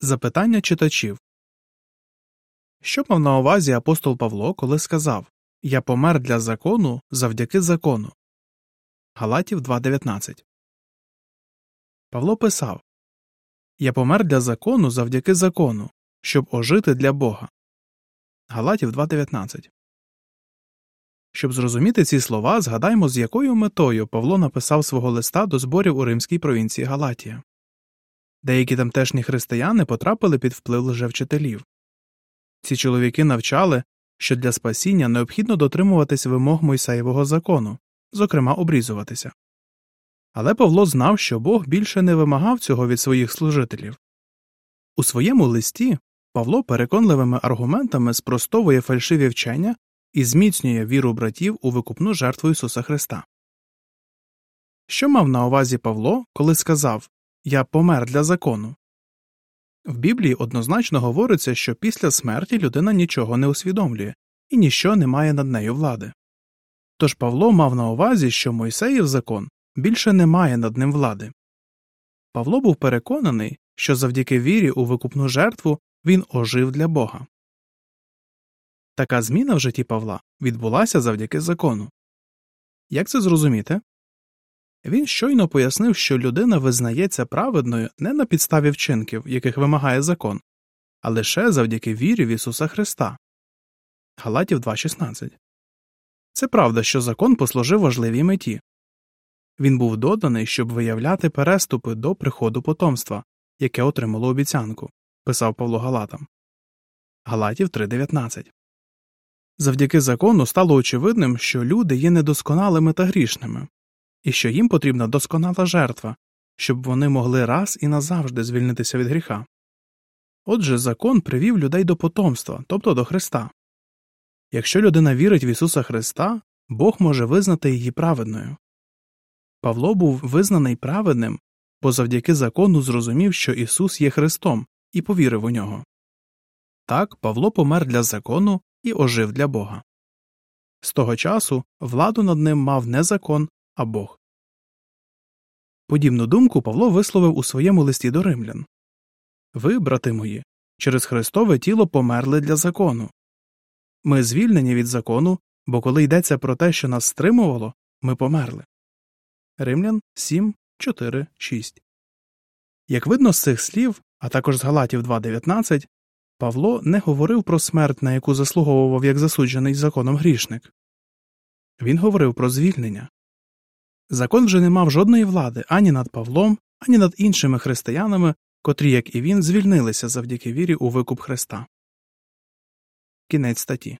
Запитання читачів Що мав на увазі апостол Павло, коли сказав Я помер для закону завдяки закону? Галатів 2.19 Павло писав Я помер для закону завдяки закону, щоб ожити для Бога. Галатів 2.19 Щоб зрозуміти ці слова, згадаймо, з якою метою Павло написав свого листа до зборів у римській провінції Галатія. Деякі тамтешні християни потрапили під вплив лжевчителів. Ці чоловіки навчали, що для спасіння необхідно дотримуватись вимог Мойсеєвого закону, зокрема обрізуватися. Але Павло знав, що Бог більше не вимагав цього від своїх служителів. У своєму листі Павло переконливими аргументами спростовує фальшиві вчення і зміцнює віру братів у викупну жертву Ісуса Христа. Що мав на увазі Павло, коли сказав Я помер для закону? В Біблії однозначно говориться, що після смерті людина нічого не усвідомлює і ніщо не має над нею влади. Тож Павло мав на увазі, що Мойсеїв закон більше не має над ним влади. Павло був переконаний, що завдяки вірі у викупну жертву він ожив для Бога. Така зміна в житті Павла відбулася завдяки закону. Як це зрозуміти? Він щойно пояснив, що людина визнається праведною не на підставі вчинків, яких вимагає закон, а лише завдяки вірі в Ісуса Христа. Галатів 2.16 Це правда, що закон послужив важливій меті. Він був доданий, щоб виявляти переступи до приходу потомства, яке отримало обіцянку, писав Павло Галатам. Галатів 3.19 Завдяки закону стало очевидним, що люди є недосконалими та грішними, і що їм потрібна досконала жертва, щоб вони могли раз і назавжди звільнитися від гріха. Отже, закон привів людей до потомства, тобто до Христа. Якщо людина вірить в Ісуса Христа, Бог може визнати її праведною. Павло був визнаний праведним, бо завдяки закону зрозумів, що Ісус є Христом, і повірив у нього. Так Павло помер для закону і ожив для Бога. З того часу владу над ним мав не закон, а Бог. Подібну думку Павло висловив у своєму листі до римлян Ви, брати мої, через Христове тіло померли для закону. Ми звільнені від закону, бо коли йдеться про те, що нас стримувало, ми померли. Римлян 7, 4, 6 Як видно з цих слів, а також з Галатів 2.19, Павло не говорив про смерть, на яку заслуговував як засуджений законом грішник. Він говорив про звільнення. Закон вже не мав жодної влади ані над Павлом, ані над іншими християнами, котрі, як і він, звільнилися завдяки вірі у викуп Христа. Кінець статті.